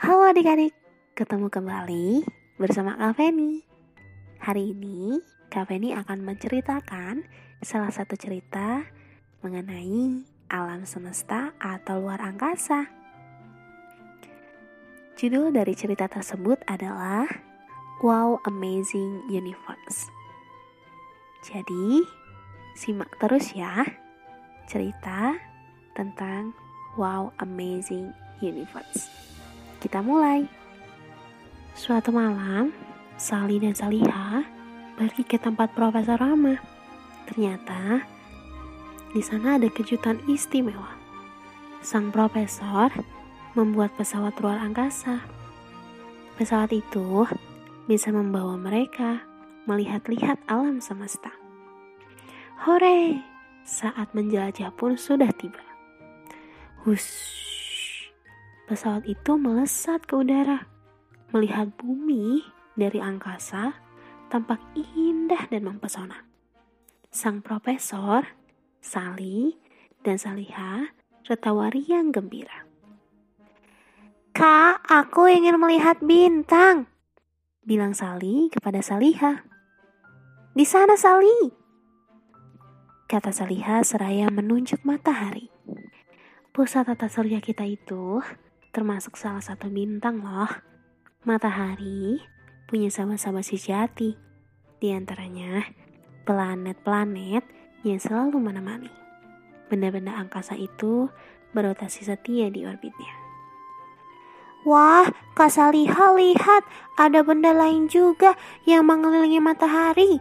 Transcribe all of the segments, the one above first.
Halo adik-adik, ketemu kembali bersama Kak Feni. Hari ini Kak Feni akan menceritakan salah satu cerita mengenai alam semesta atau luar angkasa. Judul dari cerita tersebut adalah Wow Amazing Universe. Jadi, simak terus ya cerita tentang Wow Amazing Universe. Kita mulai. Suatu malam, Sali dan Saliha pergi ke tempat Profesor Rama. Ternyata di sana ada kejutan istimewa. Sang profesor membuat pesawat luar angkasa. Pesawat itu bisa membawa mereka melihat-lihat alam semesta. Hore! Saat menjelajah pun sudah tiba. Hush, pesawat itu melesat ke udara. Melihat bumi dari angkasa tampak indah dan mempesona. Sang profesor, Sali, dan Saliha tertawa riang gembira. Kak, aku ingin melihat bintang, bilang Sali kepada Saliha. Di sana Sali, kata Saliha seraya menunjuk matahari. Pusat tata surya kita itu termasuk salah satu bintang loh. Matahari punya sahabat-sahabat sejati. Di antaranya planet-planet yang selalu menemani. Benda-benda angkasa itu berotasi setia di orbitnya. Wah, Kak Saliha lihat ada benda lain juga yang mengelilingi matahari.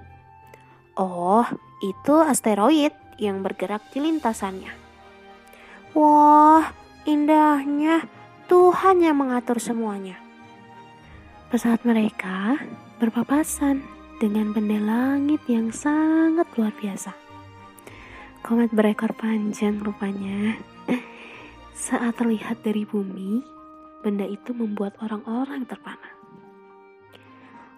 Oh, itu asteroid yang bergerak di lintasannya. Wah, indahnya Tuhan yang mengatur semuanya. Pesawat mereka berpapasan dengan benda langit yang sangat luar biasa. Komet berekor panjang rupanya. Saat terlihat dari bumi, benda itu membuat orang-orang terpana.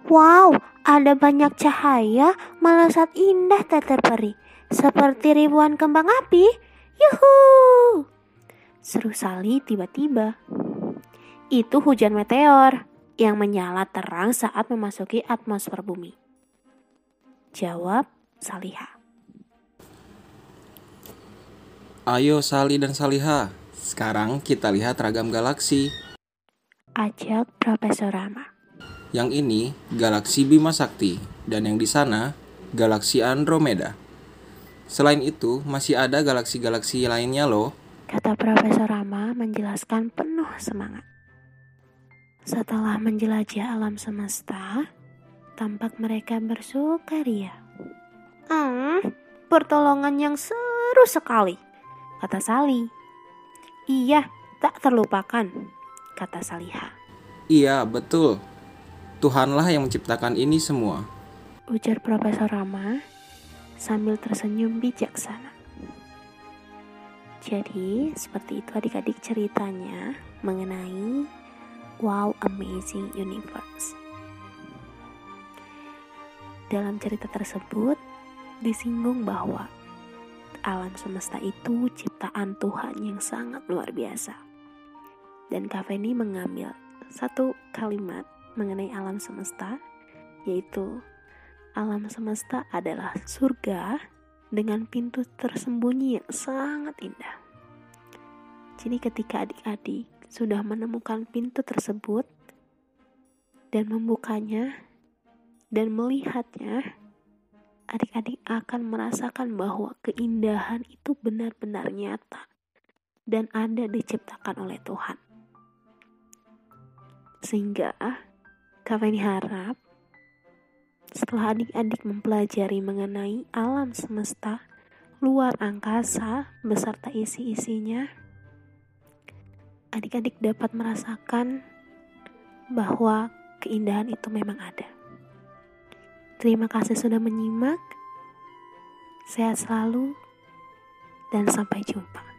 Wow, ada banyak cahaya melesat indah teter peri. Seperti ribuan kembang api. Yuhu! Seru Sali tiba-tiba. Itu hujan meteor yang menyala terang saat memasuki atmosfer bumi. Jawab Saliha. Ayo Sali dan Saliha, sekarang kita lihat ragam galaksi. Ajak Profesor Rama. Yang ini galaksi Bima Sakti dan yang di sana galaksi Andromeda. Selain itu, masih ada galaksi-galaksi lainnya loh. Kata Profesor Rama menjelaskan penuh semangat. Setelah menjelajah alam semesta, tampak mereka bersukaria. Hmm, pertolongan yang seru sekali, kata Sali. Iya, tak terlupakan, kata Saliha. Iya, betul. Tuhanlah yang menciptakan ini semua. Ujar Profesor Rama sambil tersenyum bijaksana. Jadi, seperti itu adik-adik ceritanya mengenai Wow Amazing Universe. Dalam cerita tersebut disinggung bahwa alam semesta itu ciptaan Tuhan yang sangat luar biasa. Dan Kaveni mengambil satu kalimat mengenai alam semesta, yaitu alam semesta adalah surga dengan pintu tersembunyi yang sangat indah. Jadi ketika adik-adik sudah menemukan pintu tersebut dan membukanya dan melihatnya, adik-adik akan merasakan bahwa keindahan itu benar-benar nyata dan ada diciptakan oleh Tuhan. Sehingga kami harap setelah adik-adik mempelajari mengenai alam semesta, luar angkasa beserta isi-isinya, adik-adik dapat merasakan bahwa keindahan itu memang ada. Terima kasih sudah menyimak. Sehat selalu dan sampai jumpa.